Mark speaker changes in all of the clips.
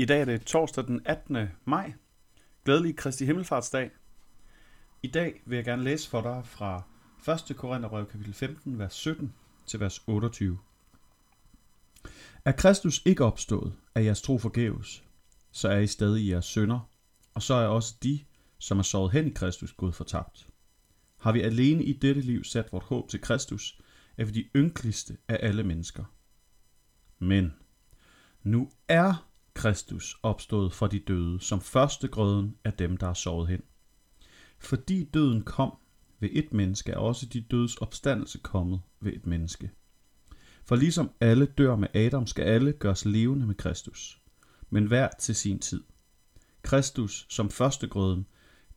Speaker 1: I dag er det torsdag den 18. maj. Glædelig Kristi Himmelfartsdag. I dag vil jeg gerne læse for dig fra 1. Korintherbrev kapitel 15, vers 17 til vers 28. Er Kristus ikke opstået, er jeres tro forgæves, så er I stadig i jeres sønder, og så er også de, som er såret hen i Kristus, gået fortabt. Har vi alene i dette liv sat vort håb til Kristus, er vi de ynkeligste af alle mennesker. Men nu er Kristus opstod fra de døde, som første grøden af dem, der er sovet hen. Fordi døden kom ved et menneske, er også de dødes opstandelse kommet ved et menneske. For ligesom alle dør med Adam, skal alle gøres levende med Kristus, men hver til sin tid. Kristus som første grøden,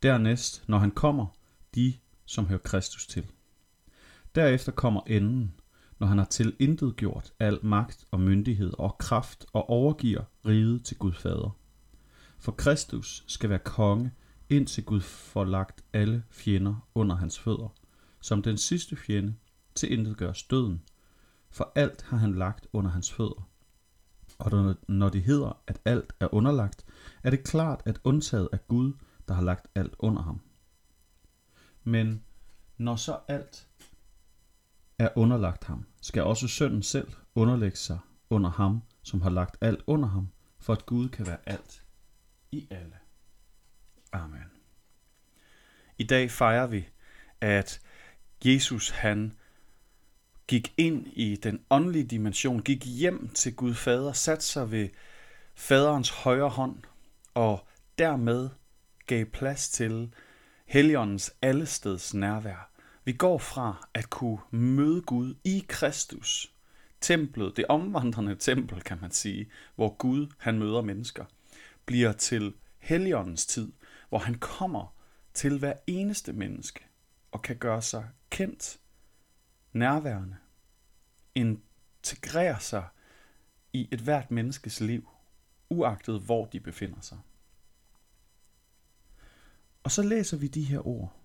Speaker 1: dernæst, når han kommer, de, som hører Kristus til. Derefter kommer enden, når han har tilintet gjort al magt og myndighed og kraft og overgiver riget til Gud Fader. For Kristus skal være konge, indtil Gud får lagt alle fjender under hans fødder, som den sidste fjende til intet gør døden, for alt har han lagt under hans fødder. Og når det hedder, at alt er underlagt, er det klart, at undtaget er Gud, der har lagt alt under ham. Men når så alt er underlagt ham, skal også sønnen selv underlægge sig under ham, som har lagt alt under ham, for at Gud kan være alt i alle. Amen. I dag fejrer vi, at Jesus han gik ind i den åndelige dimension, gik hjem til Gud Fader, satte sig ved faderens højre hånd, og dermed gav plads til Helligåndens allesteds nærvær. Vi går fra at kunne møde Gud i Kristus, templet, det omvandrende tempel, kan man sige, hvor Gud han møder mennesker, bliver til Helligåndens tid, hvor han kommer til hver eneste menneske og kan gøre sig kendt, nærværende, integrere sig i et hvert menneskes liv, uagtet hvor de befinder sig. Og så læser vi de her ord.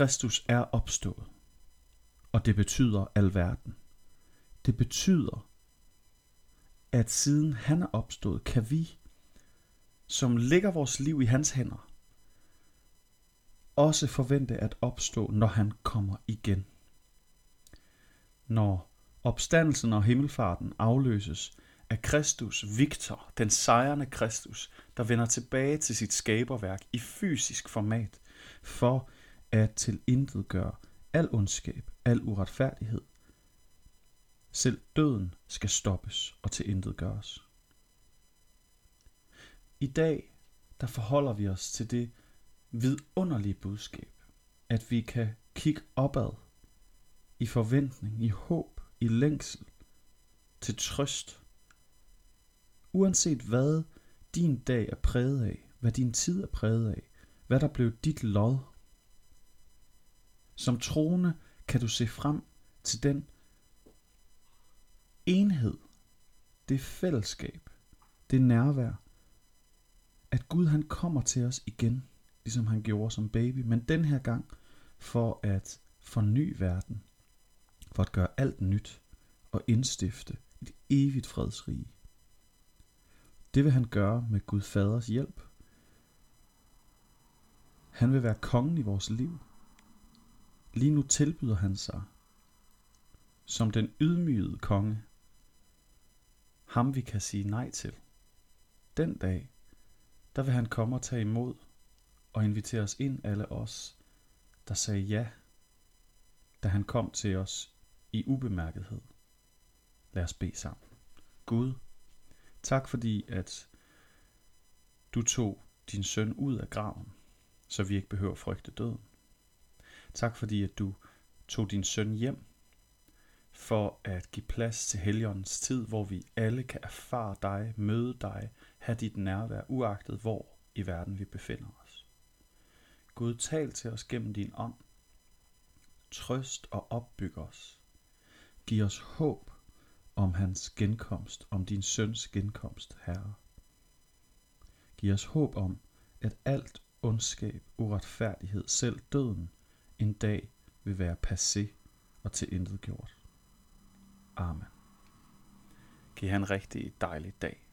Speaker 1: Kristus er opstået. Og det betyder alverden. Det betyder, at siden han er opstået, kan vi, som lægger vores liv i hans hænder, også forvente at opstå, når han kommer igen. Når opstandelsen og himmelfarten afløses af Kristus, Victor, den sejrende Kristus, der vender tilbage til sit skaberværk i fysisk format, for at til intet gøre al ondskab, al uretfærdighed. Selv døden skal stoppes og til intet gøres. I dag, der forholder vi os til det vidunderlige budskab, at vi kan kigge opad i forventning, i håb, i længsel, til trøst. Uanset hvad din dag er præget af, hvad din tid er præget af, hvad der blev dit lod som troende kan du se frem til den enhed, det fællesskab, det nærvær, at Gud han kommer til os igen, ligesom han gjorde som baby, men den her gang for at forny verden, for at gøre alt nyt og indstifte et evigt fredsrige. Det vil han gøre med Gud Faders hjælp. Han vil være kongen i vores liv. Lige nu tilbyder han sig som den ydmygede konge. Ham vi kan sige nej til. Den dag, der vil han komme og tage imod og invitere os ind alle os, der sagde ja, da han kom til os i ubemærkethed. Lad os bede sammen. Gud, tak fordi at du tog din søn ud af graven, så vi ikke behøver frygte døden. Tak fordi, at du tog din søn hjem for at give plads til Helligåndens tid, hvor vi alle kan erfare dig, møde dig, have dit nærvær, uagtet hvor i verden vi befinder os. Gud, tal til os gennem din ånd. Trøst og opbyg os. Giv os håb om hans genkomst, om din søns genkomst, Herre. Giv os håb om, at alt ondskab, uretfærdighed, selv døden, en dag vil være passé og til intet gjort. Amen. Giv han en rigtig dejlig dag.